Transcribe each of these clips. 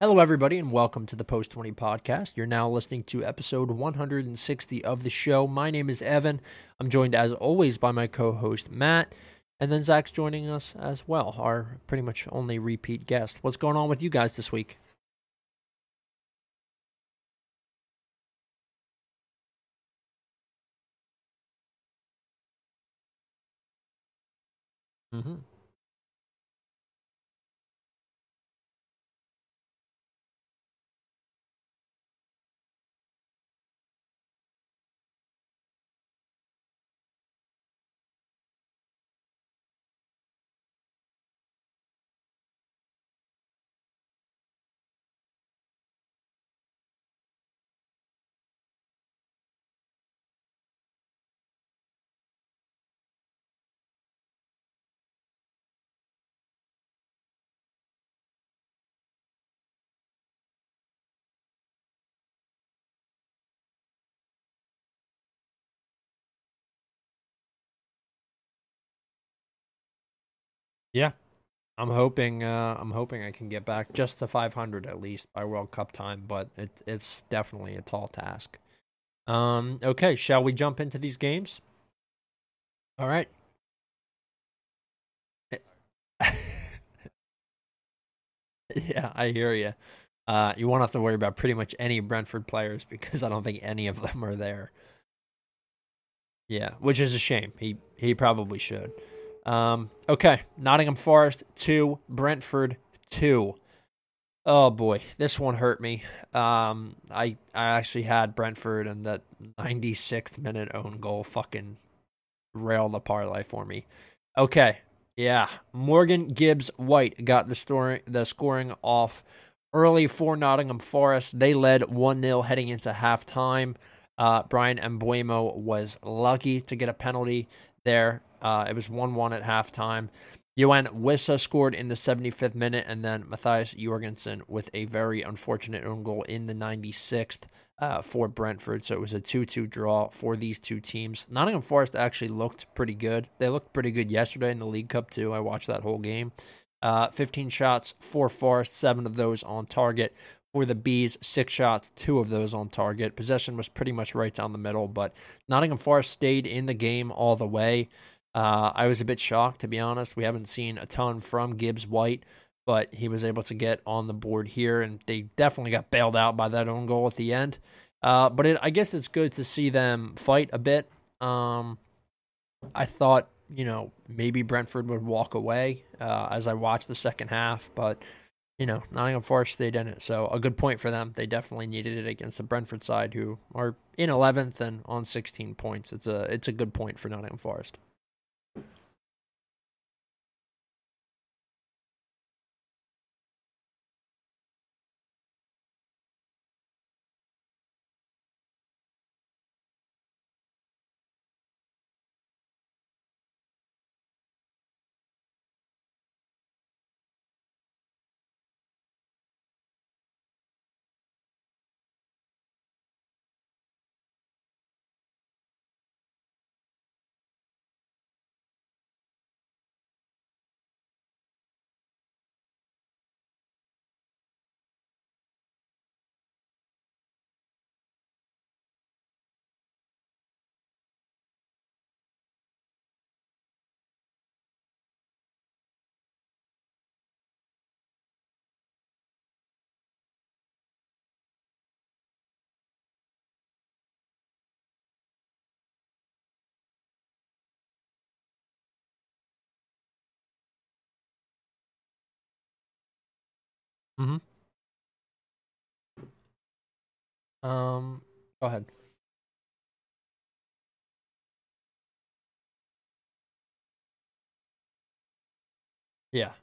Hello, everybody, and welcome to the Post 20 podcast. You're now listening to episode 160 of the show. My name is Evan. I'm joined, as always, by my co host, Matt. And then Zach's joining us as well, our pretty much only repeat guest. What's going on with you guys this week? Mm-hmm. Yeah, I'm hoping. Uh, I'm hoping I can get back just to 500 at least by World Cup time, but it, it's definitely a tall task. Um, okay, shall we jump into these games? All right. yeah, I hear you. Uh, you won't have to worry about pretty much any Brentford players because I don't think any of them are there. Yeah, which is a shame. He he probably should. Um, okay, Nottingham Forest two, Brentford two. Oh boy, this one hurt me. Um, I I actually had Brentford and that 96th minute own goal fucking railed the parlay for me. Okay, yeah, Morgan Gibbs White got the story the scoring off early for Nottingham Forest. They led one 0 heading into halftime. Uh, Bryan Mbeumo was lucky to get a penalty there. Uh, it was 1 1 at halftime. Yoane Wissa scored in the 75th minute, and then Matthias Jorgensen with a very unfortunate own goal in the 96th uh, for Brentford. So it was a 2 2 draw for these two teams. Nottingham Forest actually looked pretty good. They looked pretty good yesterday in the League Cup, too. I watched that whole game. Uh, 15 shots for Forest, seven of those on target. For the Bees, six shots, two of those on target. Possession was pretty much right down the middle, but Nottingham Forest stayed in the game all the way. Uh, I was a bit shocked, to be honest. We haven't seen a ton from Gibbs White, but he was able to get on the board here, and they definitely got bailed out by that own goal at the end. Uh, but it, I guess it's good to see them fight a bit. Um, I thought, you know, maybe Brentford would walk away uh, as I watched the second half, but you know, Nottingham Forest stayed in it. So a good point for them. They definitely needed it against the Brentford side, who are in 11th and on 16 points. It's a it's a good point for Nottingham Forest. Mm-hmm. Um, go ahead. Yeah.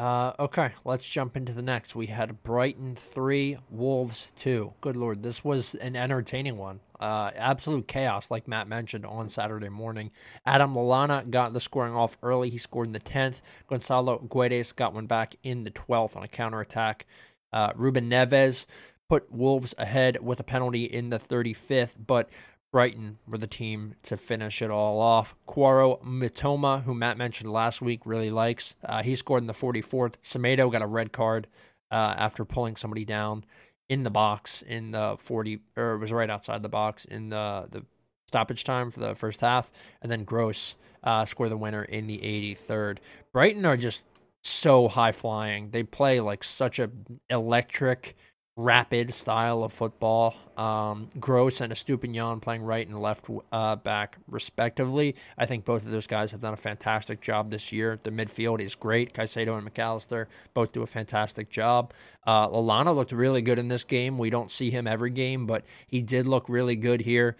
Uh, okay, let's jump into the next. We had Brighton 3, Wolves 2. Good lord, this was an entertaining one. Uh, absolute chaos, like Matt mentioned on Saturday morning. Adam Lallana got the scoring off early. He scored in the 10th. Gonzalo Guedes got one back in the 12th on a counterattack. Uh, Ruben Neves put Wolves ahead with a penalty in the 35th, but Brighton were the team to finish it all off. Kaoru Mitoma, who Matt mentioned last week, really likes. Uh, he scored in the 44th. Semedo got a red card uh, after pulling somebody down in the box in the 40 or it was right outside the box in the the stoppage time for the first half and then Gross uh, score the winner in the 83rd. Brighton are just so high flying. They play like such a electric rapid style of football. Um, Gross and Estupiñán playing right and left uh, back respectively. I think both of those guys have done a fantastic job this year. The midfield is great. Caicedo and Mac Allister both do a fantastic job. Uh, Lallana looked really good in this game. We don't see him every game, but he did look really good here.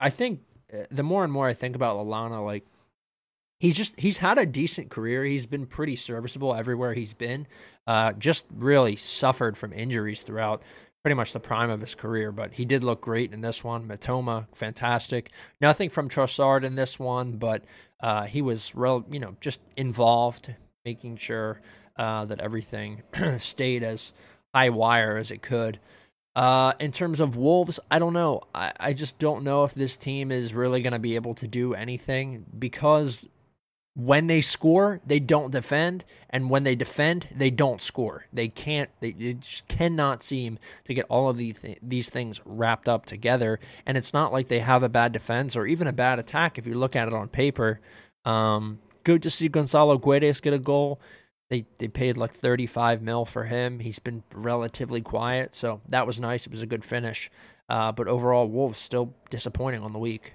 I think uh, the more and more I think about Lallana, like he's just he's had a decent career. He's been pretty serviceable everywhere he's been. Uh, just really suffered from injuries throughout pretty much the prime of his career, but he did look great in this one. Mitoma, fantastic. Nothing from Trossard in this one, but uh, he was real, you know, just involved, making sure uh, that everything stayed as high wire as it could. Uh, in terms of Wolves, I don't know. I, I just don't know if this team is really going to be able to do anything because when they score, they don't defend, and when they defend, they don't score. They can't. They, they just cannot seem to get all of these th- these things wrapped up together. And it's not like they have a bad defense or even a bad attack. If you look at it on paper, um, good to see Gonzalo Guedes get a goal. They they paid like thirty five mil for him. He's been relatively quiet, so that was nice. It was a good finish. Uh, but overall, Wolves still disappointing on the week.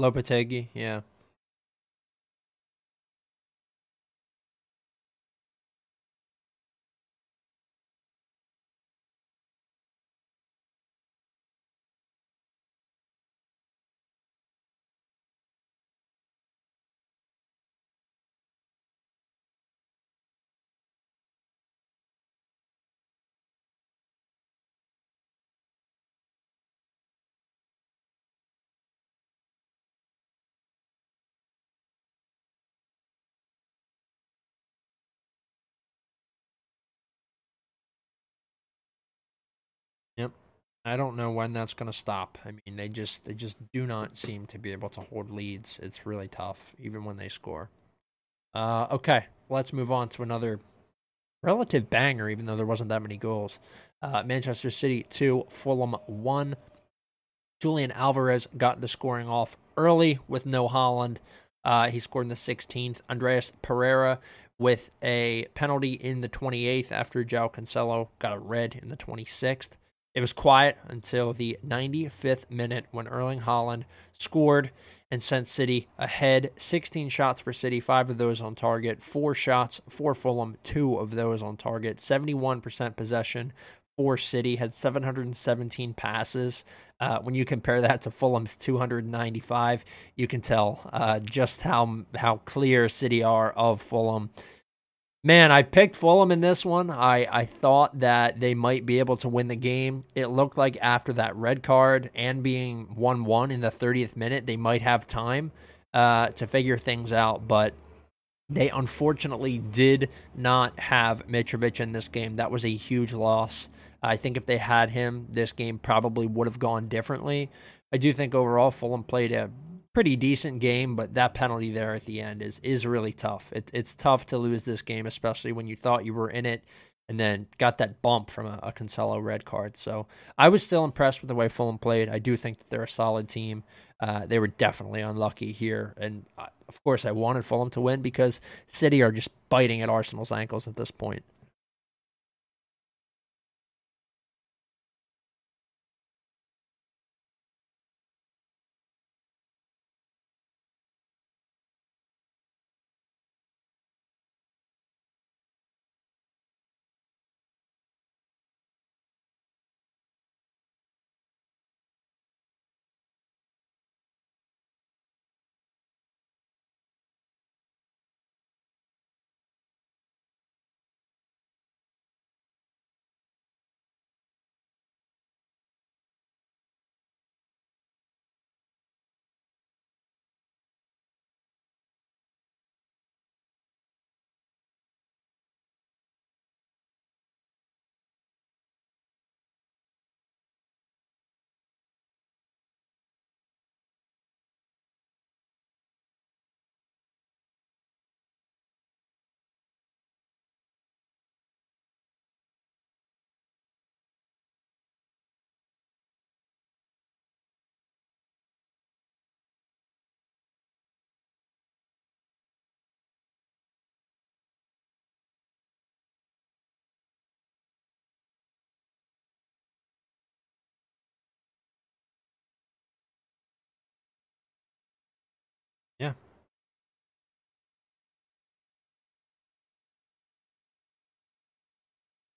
Lopetegui, yeah. I don't know when that's going to stop. I mean, they just they just do not seem to be able to hold leads. It's really tough, even when they score. Uh, okay, let's move on to another relative banger, even though there wasn't that many goals. Uh, Manchester City two, Fulham one. Julian Alvarez got the scoring off early with no Haaland. Uh, he scored in the 16th. Andreas Pereira with a penalty in the 28th after João Cancelo got a red in the 26th. It was quiet until the 95th minute when Erling Haaland scored and sent City ahead. 16 shots for City, five of those on target, four shots for Fulham, two of those on target, 71% possession for City, had 717 passes. Uh, when you compare that to Fulham's 295, you can tell uh, just how how clear City are of Fulham. Man, I picked Fulham in this one. I, I thought that they might be able to win the game. It looked like after that red card and being 1 1 in the 30th minute, they might have time uh, to figure things out. But they unfortunately did not have Mitrovic in this game. That was a huge loss. I think if they had him, this game probably would have gone differently. I do think overall Fulham played a pretty decent game, but that penalty there at the end is is really tough. It, it's tough to lose this game, especially when you thought you were in it and then got that bump from a, a Cancelo red card. So I was still impressed with the way Fulham played. I do think that they're a solid team. Uh, they were definitely unlucky here, and uh, of course I wanted Fulham to win because City are just biting at Arsenal's ankles at this point.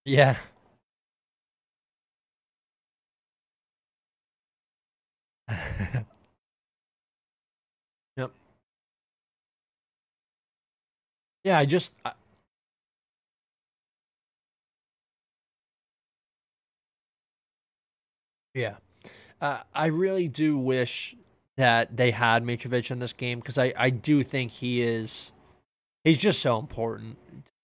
Yeah. yep. Yeah, I just I, yeah. Uh, I really do wish that they had Mitrovic in this game because I, I do think he is he's just so important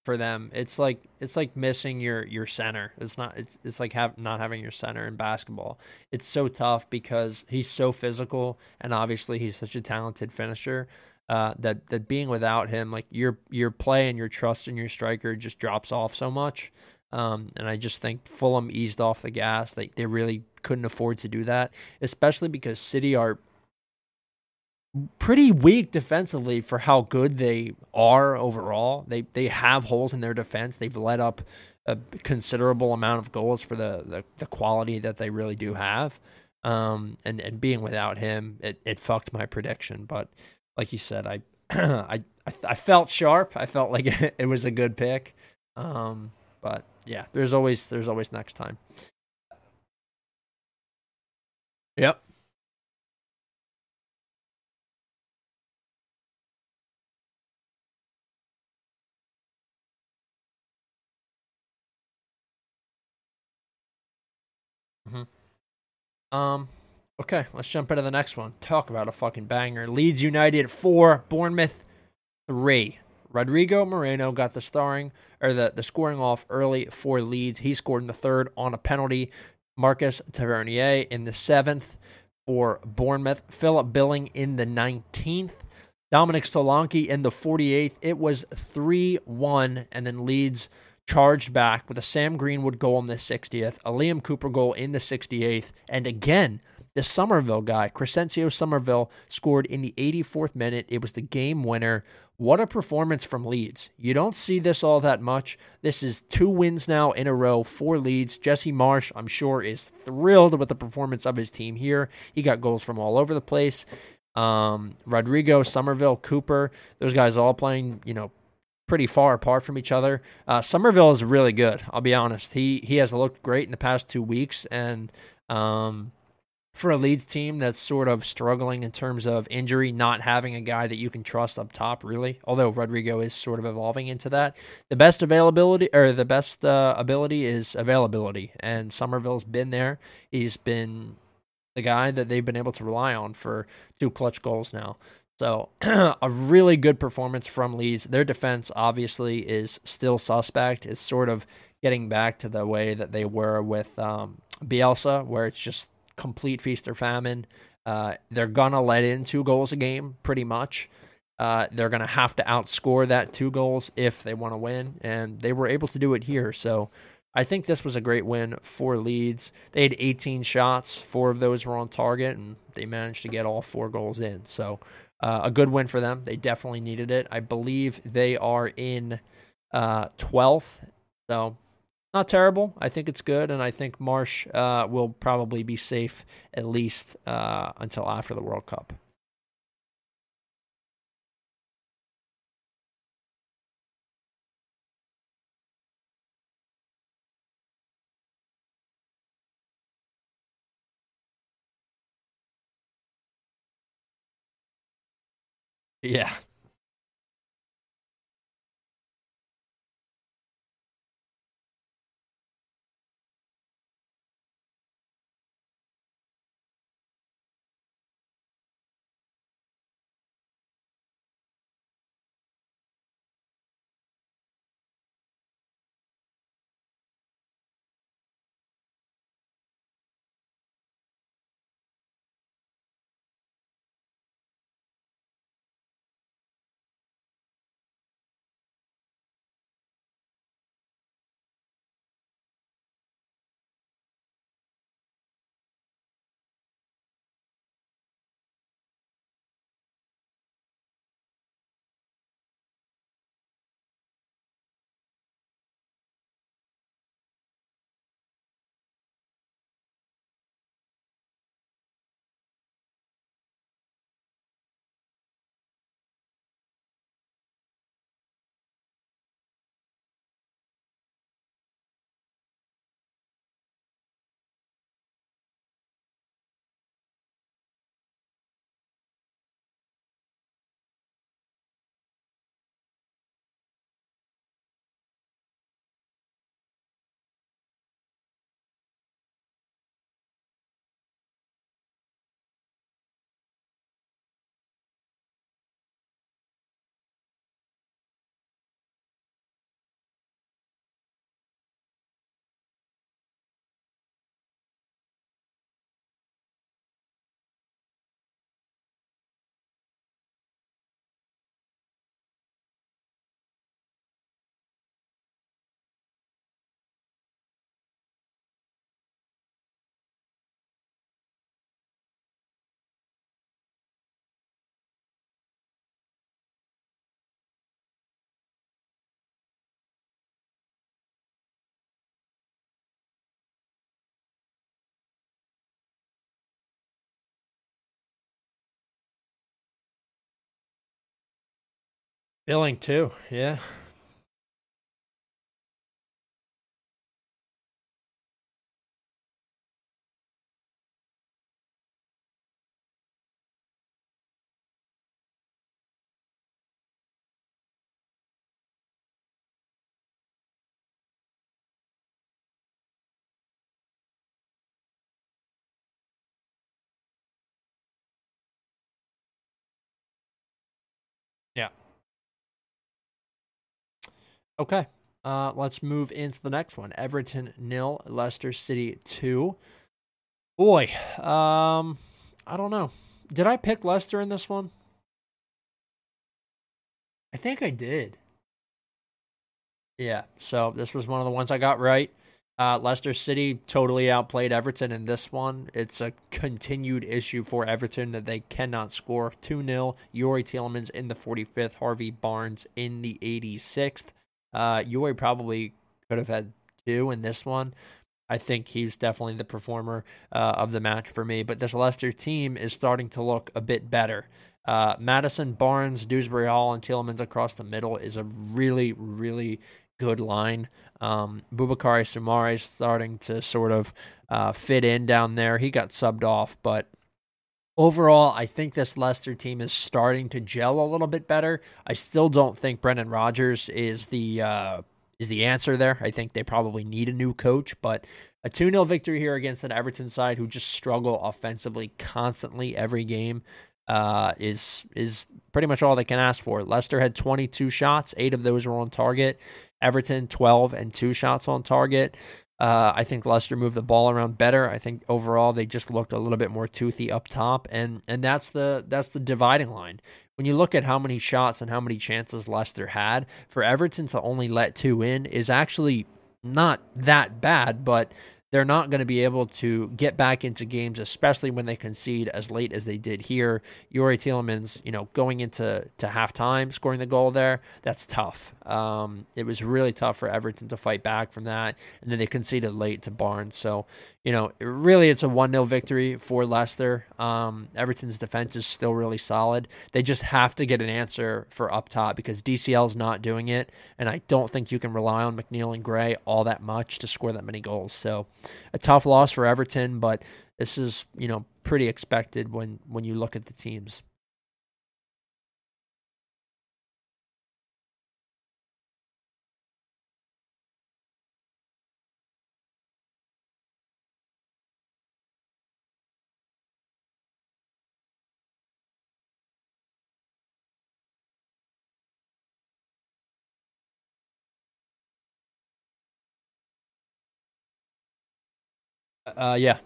for them. It's like it's like missing your your center. It's not it's it's like have not having your center in basketball. It's so tough because he's so physical and obviously he's such a talented finisher. Uh, that that being without him, like your your play and your trust in your striker just drops off so much. Um, and I just think Fulham eased off the gas. They they really couldn't afford to do that, especially because City are pretty weak defensively for how good they are overall. They they have holes in their defense. They've let up a considerable amount of goals for the the, the quality that they really do have. Um, and and being without him, it, it fucked my prediction. But like you said, I I I felt sharp. I felt like it was a good pick. Um, but yeah, there's always there's always next time. Yep. Um. Okay, let's jump into the next one. Talk about a fucking banger. Leeds United four, Bournemouth three. Rodrigo Moreno got the starring or the, the scoring off early for Leeds. He scored in the third on a penalty. Marcus Tavernier in the seventh for Bournemouth. Philip Billing in the 19th. Dominic Solanke in the 48th. It was 3 1, and then Leeds charged back with a Sam Greenwood goal in the 60th, a Liam Cooper goal in the 68th, and again, the Summerville guy, Crysencio Summerville, scored in the 84th minute. It was the game winner. What a performance from Leeds. You don't see this all that much. This is two wins now in a row for Leeds. Jesse Marsh, I'm sure, is thrilled with the performance of his team here. He got goals from all over the place. Um, Rodrigo, Summerville, Cooper, those guys all playing, you know, pretty far apart from each other. Uh, Summerville is really good. I'll be honest. He he has looked great in the past two weeks, and um, for a Leeds team that's sort of struggling in terms of injury, not having a guy that you can trust up top, really. Although Rodrigo is sort of evolving into that, the best availability or the best uh, ability is availability, and Summerville's been there. He's been the guy that they've been able to rely on for two clutch goals now. So, a really good performance from Leeds. Their defense obviously is still suspect. It's sort of getting back to the way that they were with um, Bielsa, where it's just complete feast or famine. Uh, they're gonna let in two goals a game, pretty much. Uh, they're to have to outscore that two goals if they want to win, and they were able to do it here. So I think this was a great win for Leeds. They had 18 shots, four of those were on target, and they managed to get all four goals in. So uh, a good win for them. They definitely needed it. I believe they are in uh, 12th, so not terrible. I think it's good, and I think Marsh uh, will probably be safe at least uh, until after the World Cup. Yeah. Billing too. Yeah. Okay. Uh, let's move into the next one. Everton nil, Leicester City two. Boy, um, I don't know. Did I pick Leicester in this one? I think I did. Yeah, so this was one of the ones I got right. Uh, Leicester City totally outplayed Everton in this one. It's a continued issue for Everton that they cannot score 2 0. Youri Tielemans in the 45th, Harvey Barnes in the 86th. Uh, Youri probably could have had two in this one. I think he's definitely the performer uh, of the match for me. But this Leicester team is starting to look a bit better. Uh, Maddison, Barnes, Dewsbury Hall, and Tielemans across the middle is a really, really good line. Um, Boubakary Soumaré is starting to sort of uh, fit in down there. He got subbed off, but overall, I think this Leicester team is starting to gel a little bit better. I still don't think Brendan Rodgers is the uh, is the answer there. I think they probably need a new coach, but a 2 0 victory here against an Everton side who just struggle offensively constantly every game uh, is is pretty much all they can ask for. Leicester had 22 shots, eight of those were on target. Everton 12 and two shots on target. Uh, I think Leicester moved the ball around better. I think overall they just looked a little bit more toothy up top, and and that's the that's the dividing line. When you look at how many shots and how many chances Leicester had, for Everton to only let two in is actually not that bad, but they're not going to be able to get back into games, especially when they concede as late as they did here. Youri Tielemans, you know, going into to halftime, scoring the goal there, that's tough. Um, it was really tough for Everton to fight back from that, and then they conceded late to Barnes. So, you know, really, it's a one 0 victory for Leicester. Um, Everton's defense is still really solid. They just have to get an answer for up top because DCL's not doing it, and I don't think you can rely on McNeil and Gray all that much to score that many goals. So a tough loss for Everton, but this is you know pretty expected when when you look at the teams. Uh, yeah.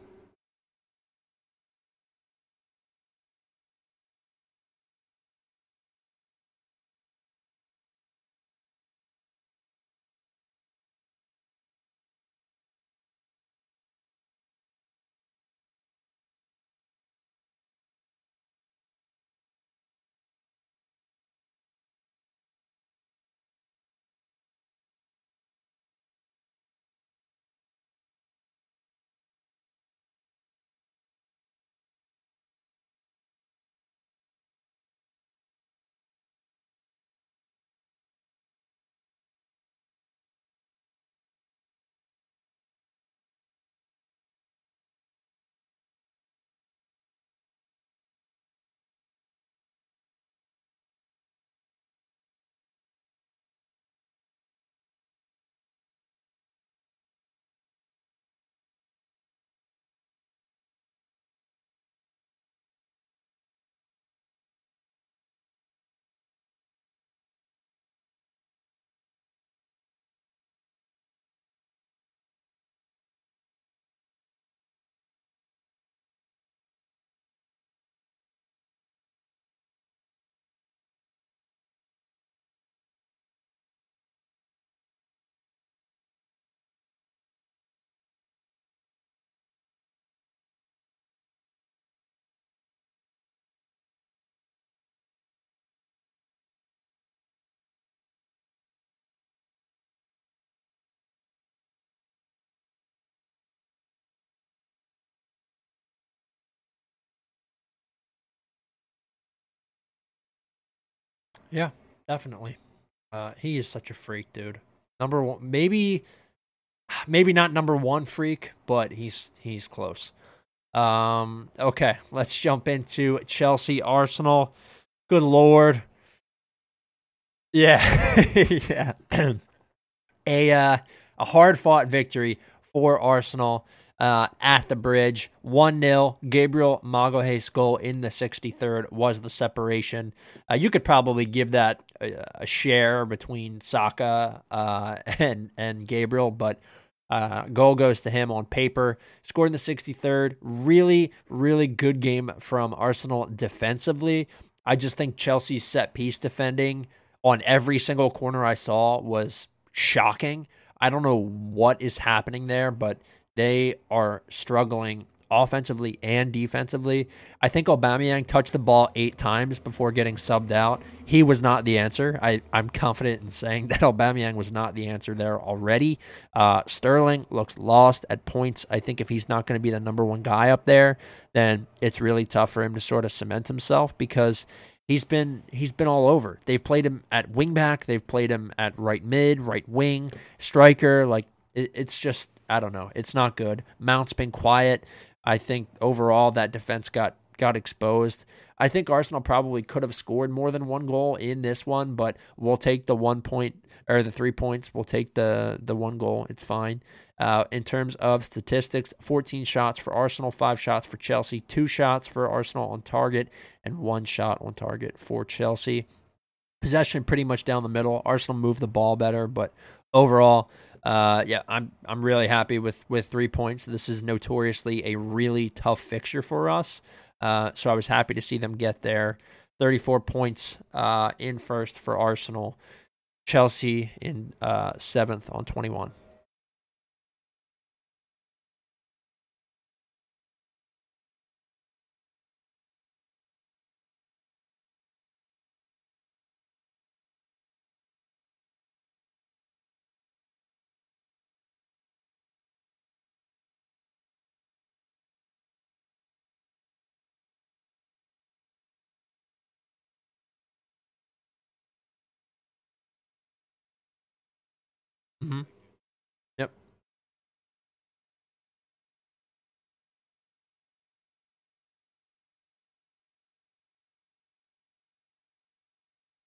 Yeah, definitely. Uh, he is such a freak, dude. Number one, maybe, maybe not number one freak, but he's he's close. Um, okay, let's jump into Chelsea Arsenal. Good lord. Yeah, yeah. a uh, a hard fought victory for Arsenal uh, at the bridge. 1 0. Gabriel Magalhaes goal in the 63rd was the separation. Uh, you could probably give that a, a share between Saka uh, and, and Gabriel, but uh, goal goes to him on paper. Scored in the 63rd. Really, really good game from Arsenal defensively. I just think Chelsea's set piece defending on every single corner I saw was shocking. I don't know what is happening there, but they are struggling offensively and defensively. I think Aubameyang touched the ball eight times before getting subbed out. He was not the answer. I, I'm confident in saying that Aubameyang was not the answer there already. Uh, Sterling looks lost at points. I think if he's not going to be the number one guy up there, then it's really tough for him to sort of cement himself because he's been he's been all over. They've played him at wingback, they've played him at right mid, right wing, striker. Like it, it's just I don't know. It's not good. Mount's been quiet. I think overall that defense got got exposed. I think Arsenal probably could have scored more than one goal in this one, but we'll take the one point or the three points. We'll take the the one goal. It's fine. Uh, in terms of statistics, 14 shots for Arsenal, five shots for Chelsea, two shots for Arsenal on target, and one shot on target for Chelsea. Possession pretty much down the middle. Arsenal moved the ball better, but overall, Uh, yeah, I'm I'm really happy with with three points. This is notoriously a really tough fixture for us. Uh, so I was happy to see them get there. 34 points uh, in first for Arsenal. Chelsea in uh, seventh on 21. Mm-hmm. Yep.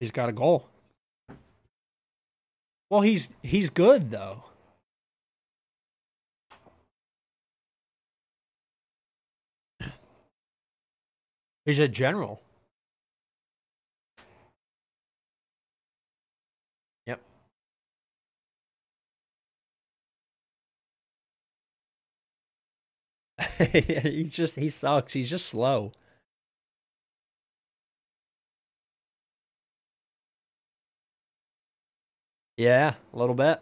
He's got a goal. Well, he's he's good though. He's a general. he just he sucks. He's just slow. Yeah, a little bit.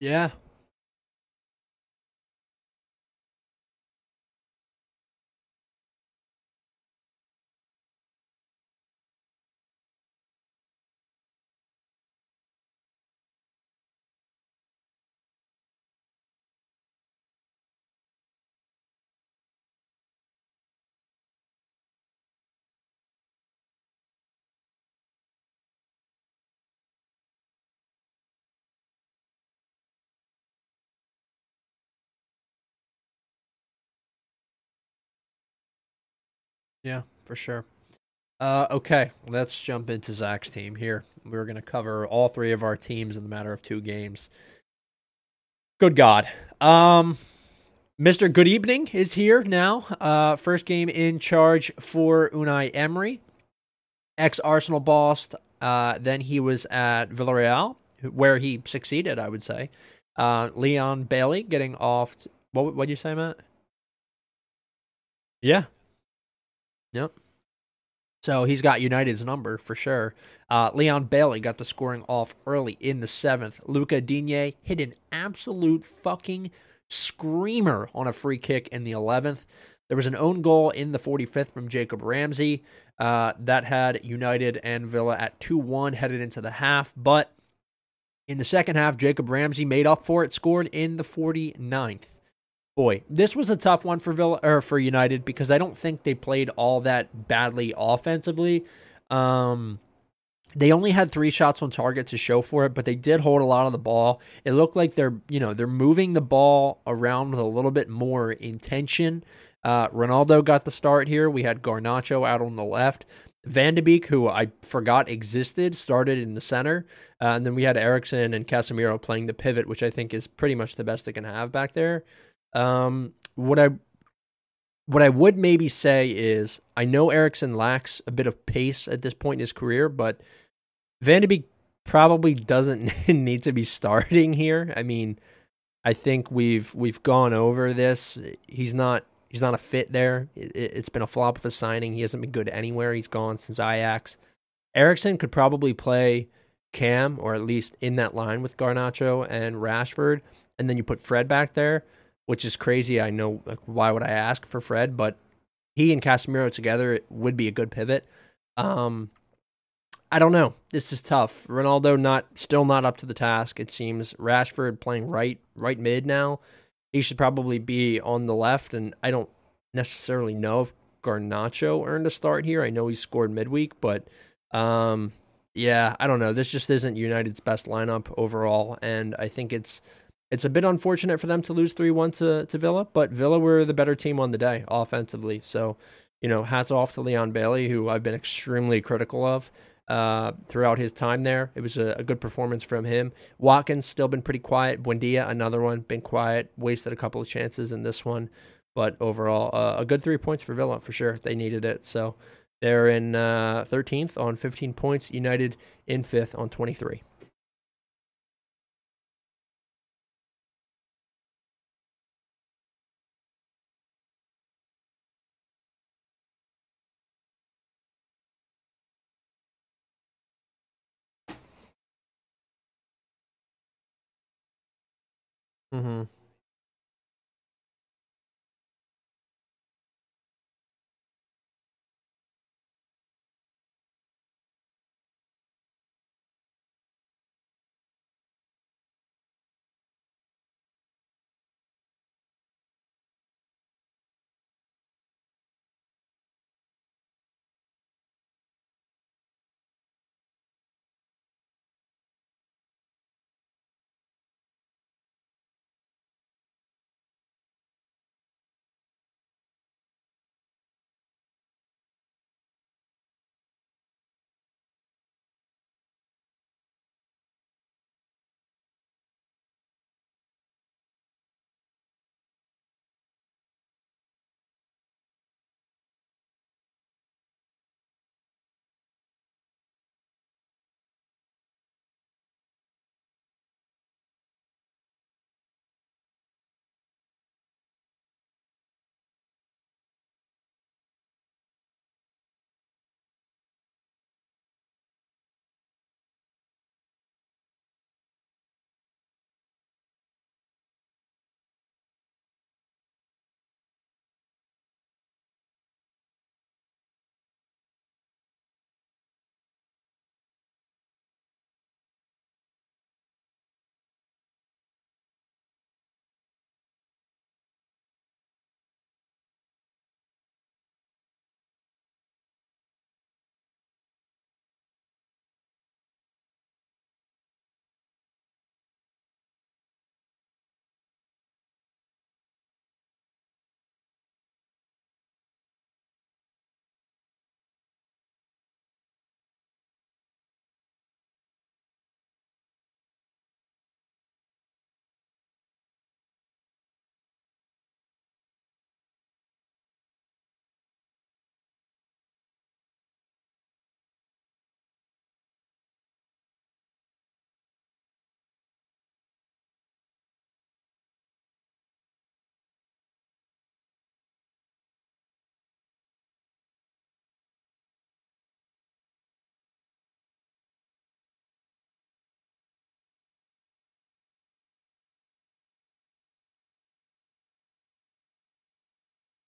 Yeah. Yeah, for sure. Uh, okay, let's jump into Zach's team here. We're going to cover all three of our teams in the matter of two games. Good God. Um, Mr. Good Evening is here now. Uh, first game in charge for Unai Emery, ex Arsenal boss. Uh, then he was at Villarreal, where he succeeded, I would say. Uh, Leon Bailey getting off. T- what would you say, Matt? Yeah, Yep. So he's got United's number for sure. Uh, Leon Bailey got the scoring off early in the seventh. Luca Digne hit an absolute fucking screamer on a free kick in the 11th. There was an own goal in the 45th from Jacob Ramsey uh, that had United and Villa at 2 1 headed into the half. But in the second half, Jacob Ramsey made up for it, scored in the 49th boy, this was a tough one for Villa or for United because I don't think they played all that badly offensively. Um, they only had three shots on target to show for it, but they did hold a lot of the ball. It looked like they're, you know, they're moving the ball around with a little bit more intention. Uh, Ronaldo got the start here. We had Garnacho out on the left. Van de Beek, who I forgot existed, started in the center. Uh, and then we had Eriksen and Casemiro playing the pivot, which I think is pretty much the best they can have back there. Um, what I what I would maybe say is I know Eriksen lacks a bit of pace at this point in his career, but Van de Beek probably doesn't need to be starting here. I mean, I think we've we've gone over this. He's not he's not a fit there. It, has been a flop of a signing. He hasn't been good anywhere. He's gone since Ajax. Eriksen could probably play Cam or at least in that line with Garnacho and Rashford, and then you put Fred back there, which is crazy. I know like, why would I ask for Fred, but he and Casemiro together it would be a good pivot. Um, I don't know. This is tough. Ronaldo not still not up to the task. It seems Rashford playing right right mid now. He should probably be on the left, and I don't necessarily know if Garnacho earned a start here. I know he scored midweek, but um, yeah, I don't know. This just isn't United's best lineup overall, and I think it's it's a bit unfortunate for them to lose three one to to Villa. But Villa were the better team on the day offensively, so you know hats off to Leon Bailey, who I've been extremely critical of uh, throughout his time there. It was a, a, good performance from him. Watkins still been pretty quiet. Buendia, another one, been quiet. Wasted a couple of chances in this one, but overall, uh, a good three points for Villa for sure. They needed it. So they're in uh, 13th on 15 points. United in fifth on 23. Mm-hmm.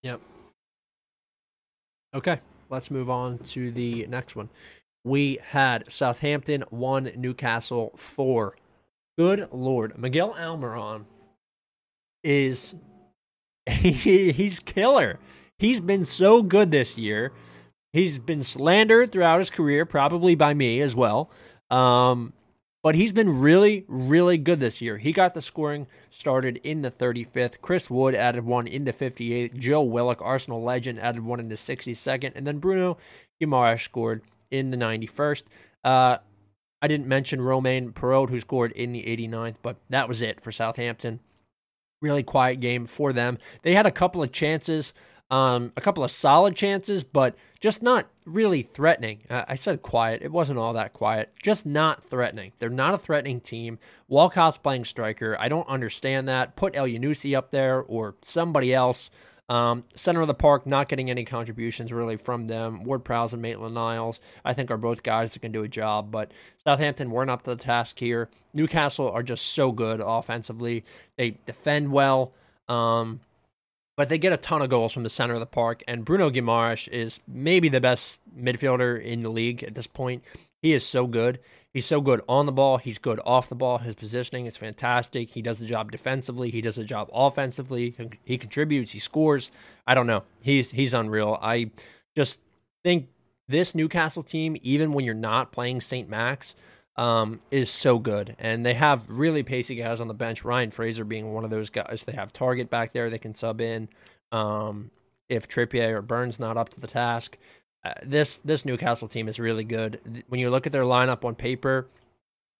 Yep. Okay, let's move on to the next one. We had Southampton 1, Newcastle 4. Good lord. Miguel Almiron is he, he's killer. He's been so good this year. He's been slandered throughout his career, probably by me as well. Um, but he's been really, really good this year. He got the scoring started in the 35th. Chris Wood added one in the 58th. Joe Willock, Arsenal legend, added one in the 62nd. And then Bruno Guimaraes scored in the 91st. Uh, I didn't mention Romain Perraud, who scored in the 89th, but that was it for Southampton. Really quiet game for them. They had a couple of chances um, a couple of solid chances, but just not really threatening. Uh, I said quiet. It wasn't all that quiet. Just not threatening. They're not a threatening team. Walcott's playing striker. I don't understand that. Put Elyounoussi up there or somebody else. Um, center of the park, not getting any contributions really from them. Ward Prowse and Maitland Niles, I think, are both guys that can do a job. But Southampton weren't up to the task here. Newcastle are just so good offensively. They defend well. Um, but they get a ton of goals from the center of the park. And Bruno Guimaraes is maybe the best midfielder in the league at this point. He is so good. He's so good on the ball. He's good off the ball. His positioning is fantastic. He does the job defensively. He does the job offensively. He contributes. He scores. I don't know. He's he's unreal. I just think this Newcastle team, even when you're not playing St. Max, um, is so good. And they have really pacey guys on the bench, Ryan Fraser being one of those guys. They have Targett back there they can sub in um, if Trippier or Burn's not up to the task. Uh, this this Newcastle team is really good. When you look at their lineup on paper,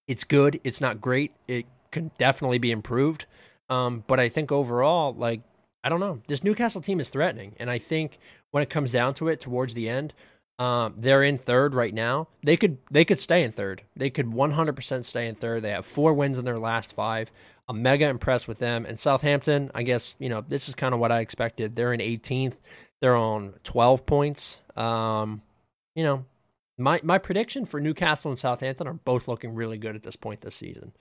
it's good. It's not great. It can definitely be improved. Um, but I think overall, like I don't know, this Newcastle team is threatening, and I think when it comes down to it, towards the end, um, they're in third right now. They could they could stay in third. They could 100% stay in third. They have four wins in their last five. I'm mega impressed with them. And Southampton, I guess you know this is kind of what I expected. They're in 18th. They're on 12 points. Um, you know, my my prediction for Newcastle and Southampton are both looking really good at this point this season.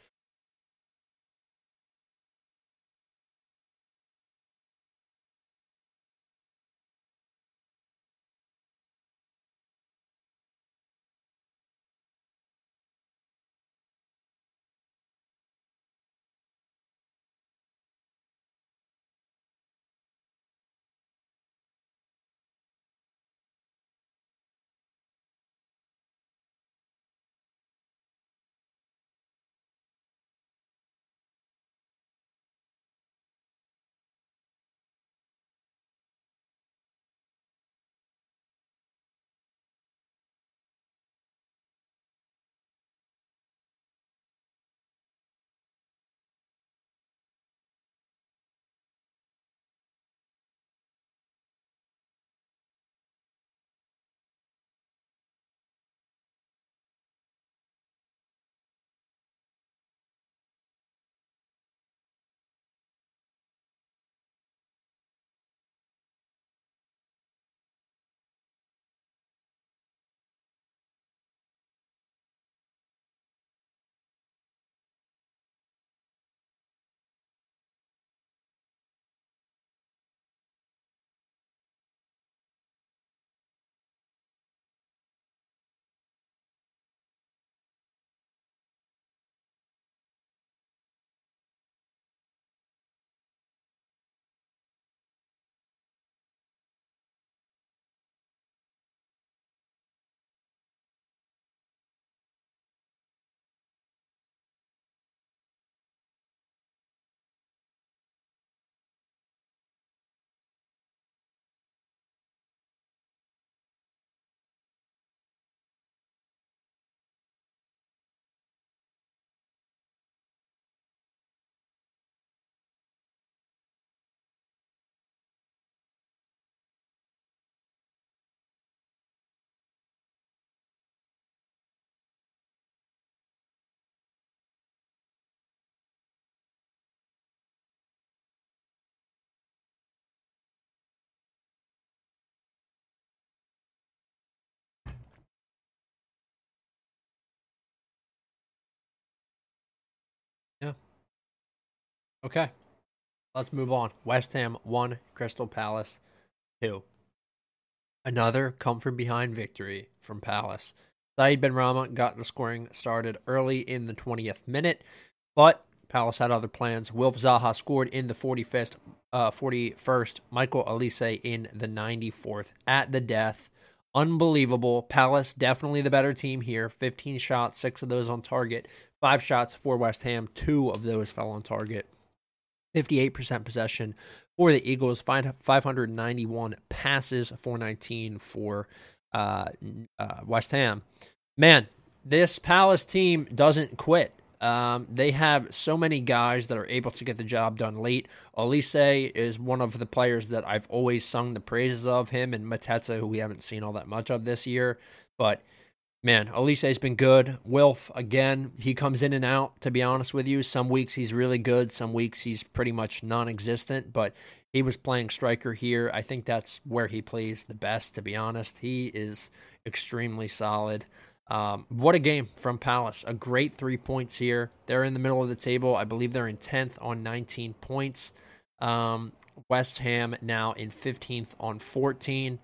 Okay. Let's move on. West Ham 1, Crystal Palace 2. Another come from behind victory from Palace. Saeed Said Benrahma got the scoring started early in the 20th minute, but Palace had other plans. Wilf Zaha scored in the 45th, uh, 41st. Michael Olise in the 94th at the death. Unbelievable. Palace definitely the better team here. 15 shots, six of those on target. Five shots for West Ham, two of those fell on target. 58% possession for the Eagles, 591 passes, 419 for uh, uh, West Ham. Man, this Palace team doesn't quit. Um, they have so many guys that are able to get the job done late. Olise is one of the players that I've always sung the praises of him, and Mateta, who we haven't seen all that much of this year. But man, Olise's been good. Wilf, again, he comes in and out, to be honest with you. Some weeks he's really good, some weeks he's pretty much non existent, but he was playing striker here. I think that's where he plays the best, to be honest. He is extremely solid. Um, what a game from Palace. A great three points here. They're in the middle of the table. I believe they're in 10th on 19 points. Um, West Ham now in 15th on 14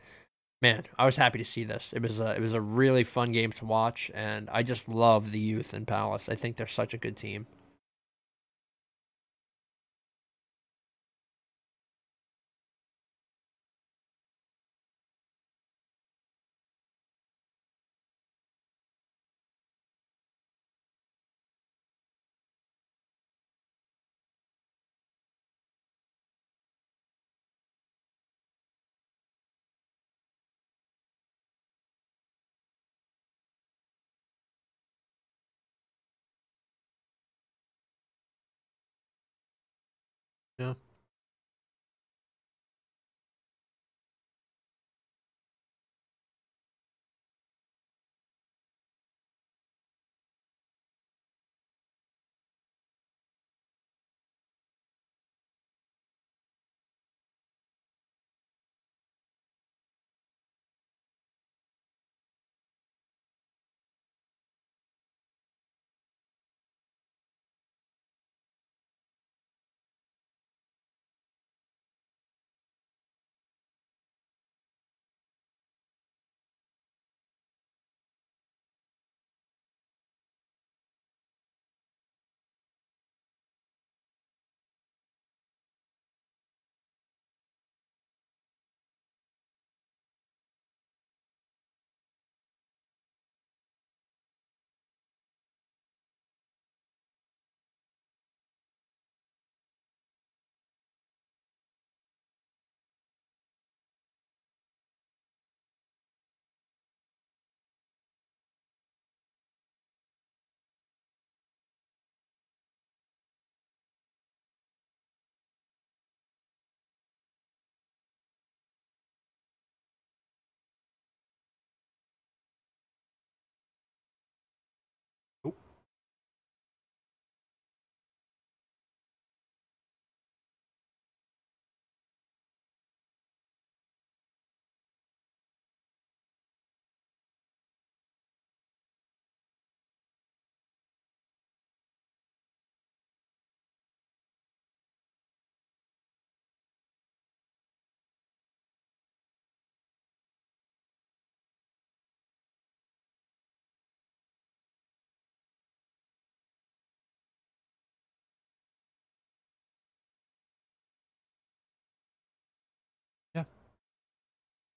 man, I was happy to see this. It was a, it was a really fun game to watch, and I just love the youth in Palace. I think they're such a good team.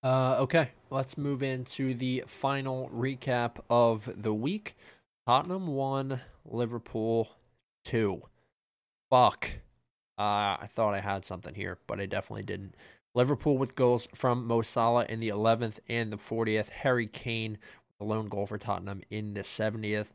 Uh, okay, let's move into the final recap of the week. Tottenham won, Liverpool two. Fuck. Uh, I thought I had something here, but I definitely didn't. Liverpool with goals from Mo Salah in the 11th and the 40th. Harry Kane, the lone goal for Tottenham in the 70th.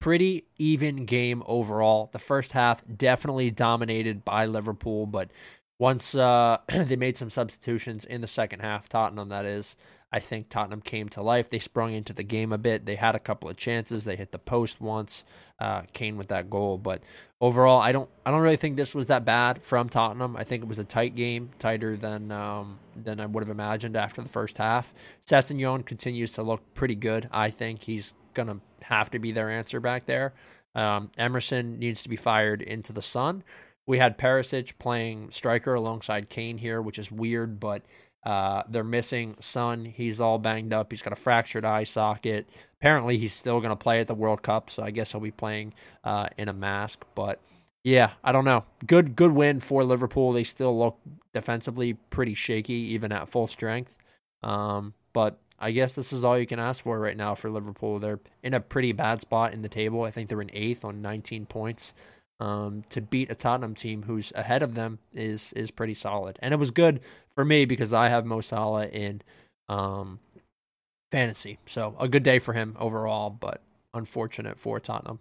Pretty even game overall. The first half definitely dominated by Liverpool, but once uh, they made some substitutions in the second half, Tottenham, that is, I think Tottenham came to life. They sprung into the game a bit. They had a couple of chances. They hit the post once. Uh, Kane with that goal, but overall, I don't, I don't really think this was that bad from Tottenham. I think it was a tight game, tighter than um, than I would have imagined after the first half. Sessegnon continues to look pretty good. I think he's gonna have to be their answer back there. Um, Emerson needs to be fired into the sun. We had Perisic playing striker alongside Kane here, which is weird, but uh, they're missing Son. He's all banged up. He's got a fractured eye socket. Apparently, he's still going to play at the World Cup, so I guess he'll be playing uh, in a mask. But yeah, I don't know. Good, good win for Liverpool. They still look defensively pretty shaky, even at full strength. Um, but I guess this is all you can ask for right now for Liverpool. They're in a pretty bad spot in the table. I think they're in eighth on 19 points. Um, to beat a Tottenham team who's ahead of them is is pretty solid, and it was good for me because I have Mo Salah in um, fantasy, so a good day for him overall, but unfortunate for Tottenham.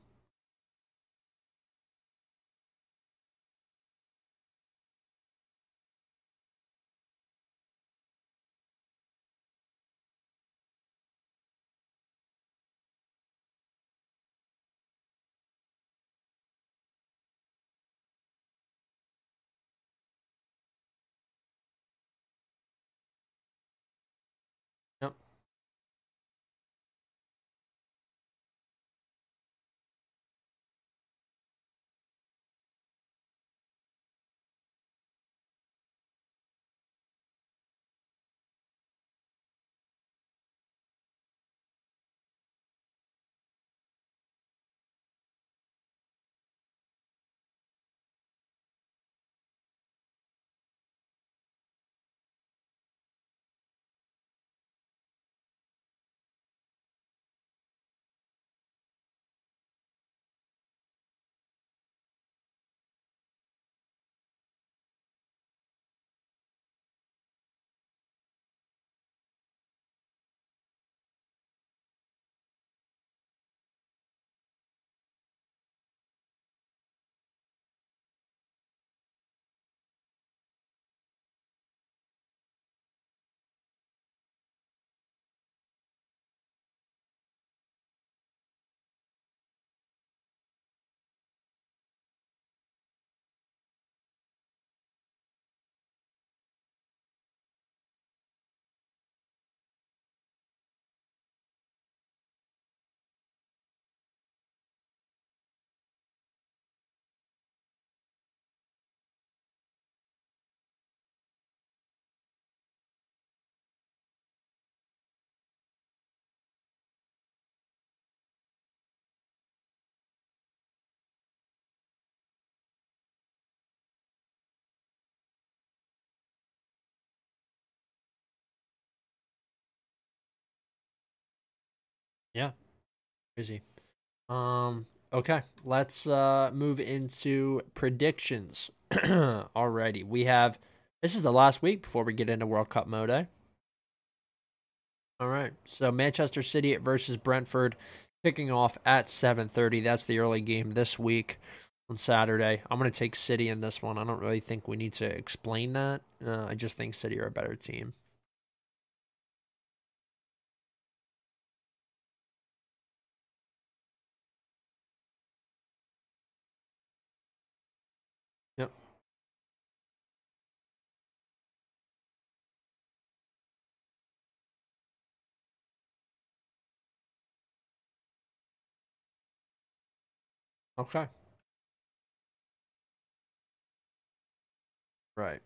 Yeah. Crazy. Um okay, let's uh move into predictions. Alrighty. We have this is the last week before we get into World Cup mode. Eh? All right. So Manchester City versus Brentford kicking off at 7:30. That's the early game this week on Saturday. I'm going to take City in this one. I don't really think we need to explain that. Uh, I just think City are a better team. Okay. Right.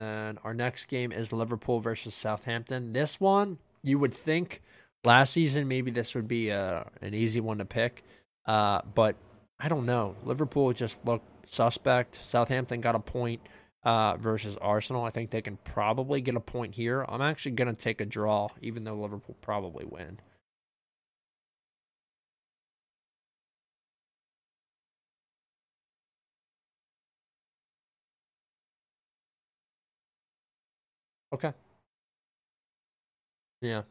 And our next game is Liverpool versus Southampton. This one, you would think last season maybe this would be a, uh, an easy one to pick. Uh, but I don't know. Liverpool just looked suspect. Southampton got a point uh, versus Arsenal. I think they can probably get a point here. I'm actually going to take a draw, even though Liverpool probably win. Okay. Yeah.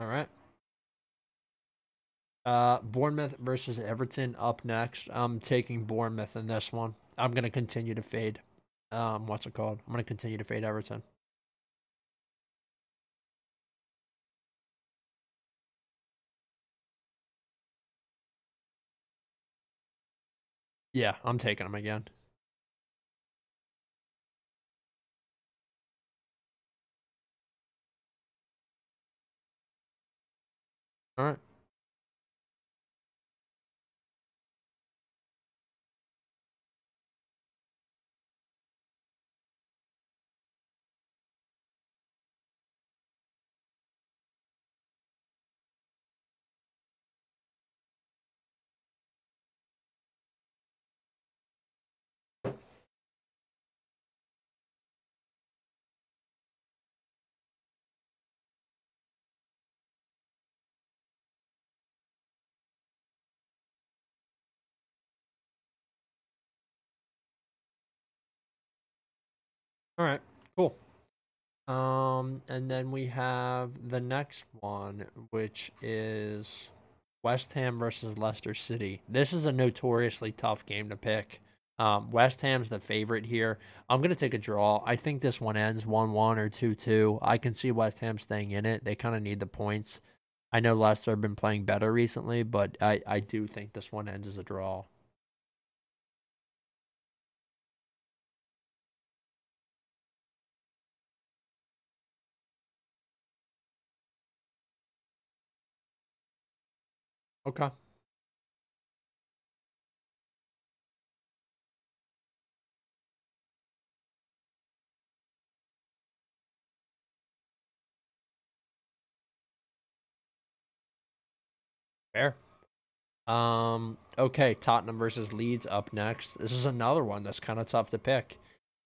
All right. Uh, Bournemouth versus Everton up next. I'm taking Bournemouth in this one. I'm gonna continue to fade. Um, what's it called? I'm gonna continue to fade Everton. Yeah, I'm taking them again. All right. All right, cool. Um, and then we have the next one, which is West Ham versus Leicester City. This is a notoriously tough game to pick. Um, West Ham's the favorite here. I'm going to take a draw. I think this one ends 1 1 or 2 2. I can see West Ham staying in it. They kind of need the points. I know Leicester have been playing better recently, but I, I do think this one ends as a draw. Okay. Fair. Um, okay, Tottenham versus Leeds up next. This is another one that's kind of tough to pick.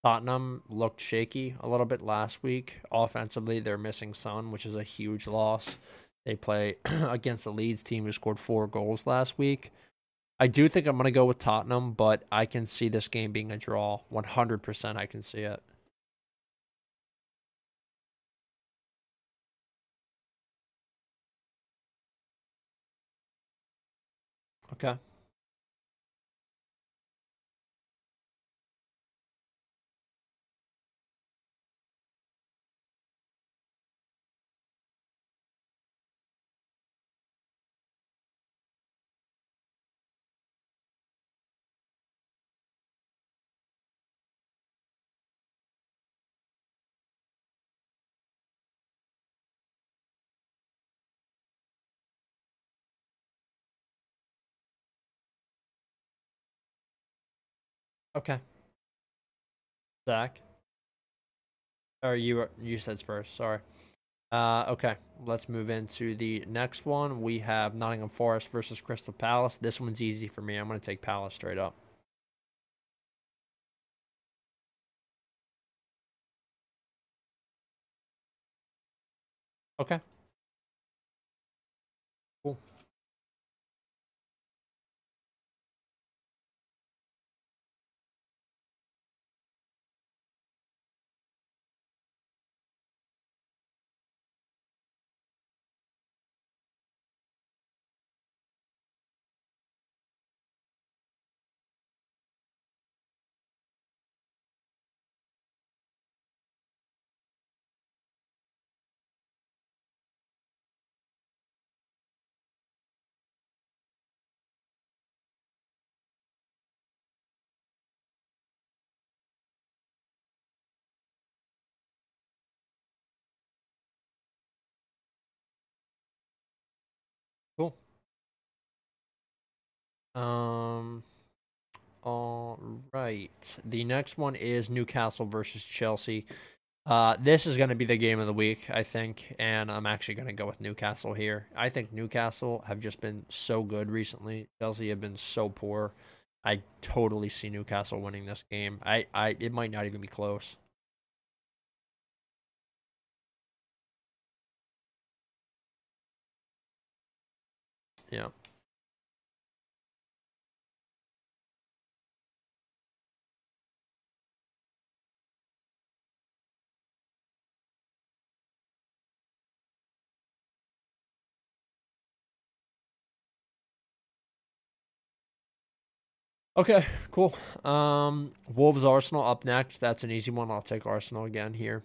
Tottenham looked shaky a little bit last week. Offensively, they're missing Son, which is a huge loss. They play against the Leeds team who scored four goals last week. I do think I'm going to go with Tottenham, but I can see this game being a draw. 100% I can see it. Okay. Okay. Zach? Or you you said Spurs, sorry. Uh, okay, let's move into the next one. We have Nottingham Forest versus Crystal Palace. This one's easy for me. I'm going to take Palace straight up. Okay. Um. All right. The next one is Newcastle versus Chelsea. Uh, this is going to be the game of the week, I think, and I'm actually going to go with Newcastle here. I think Newcastle have just been so good recently. Chelsea have been so poor. I totally see Newcastle winning this game. I, I, it might not even be close. Yeah. Okay, cool. Um, Wolves Arsenal up next. That's an easy one. I'll take Arsenal again here.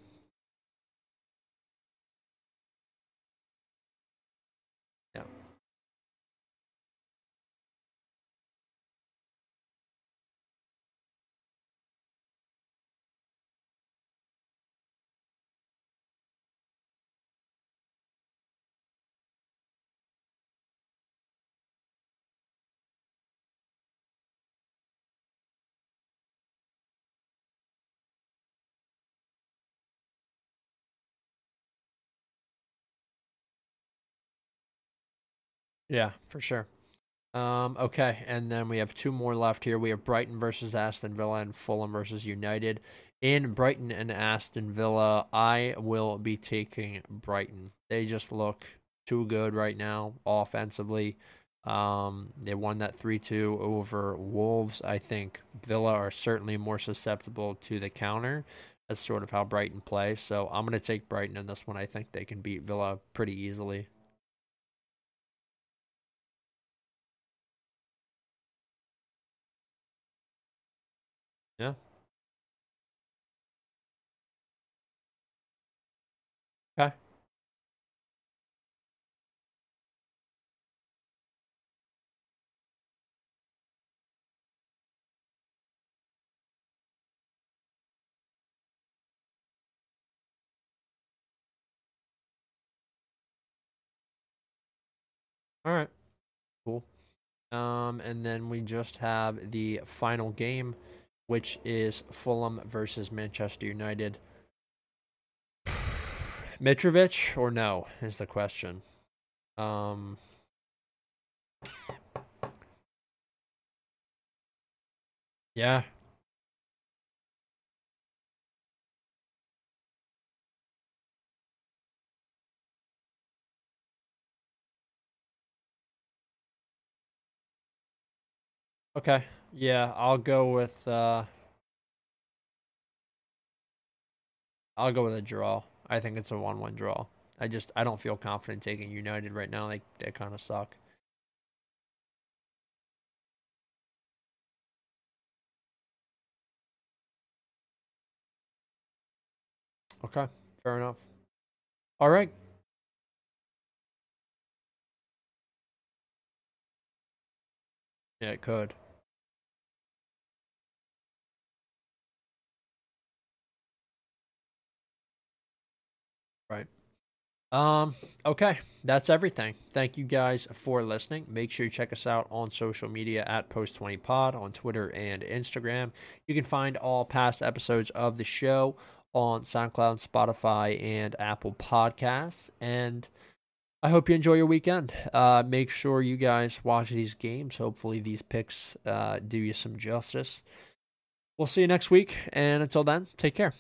Yeah, for sure. Um, okay, and then we have two more left here. We have Brighton versus Aston Villa and Fulham versus United. In Brighton and Aston Villa, I will be taking Brighton. They just look too good right now offensively. Um, they won that 3 2 over Wolves. I think Villa are certainly more susceptible to the counter. That's sort of how Brighton plays. So I'm going to take Brighton in this one. I think they can beat Villa pretty easily. Yeah. Okay. All right. Cool. Um, and then we just have the final game, which is Fulham versus Manchester United. Mitrovic or no is the question. Um, yeah. Okay. Yeah, I'll go with uh I'll go with a draw. I think it's a one-one draw. I just I don't feel confident taking United right now. They they kind of suck. Okay, fair enough. All right. Yeah, it could. Um, okay, that's everything. Thank you guys for listening. Make sure you check us out on social media at Post20Pod on Twitter and Instagram. You can find all past episodes of the show on SoundCloud, Spotify, and Apple Podcasts. And I hope you enjoy your weekend. Uh, make sure you guys watch these games. Hopefully, these picks uh, do you some justice. We'll see you next week. And until then, take care.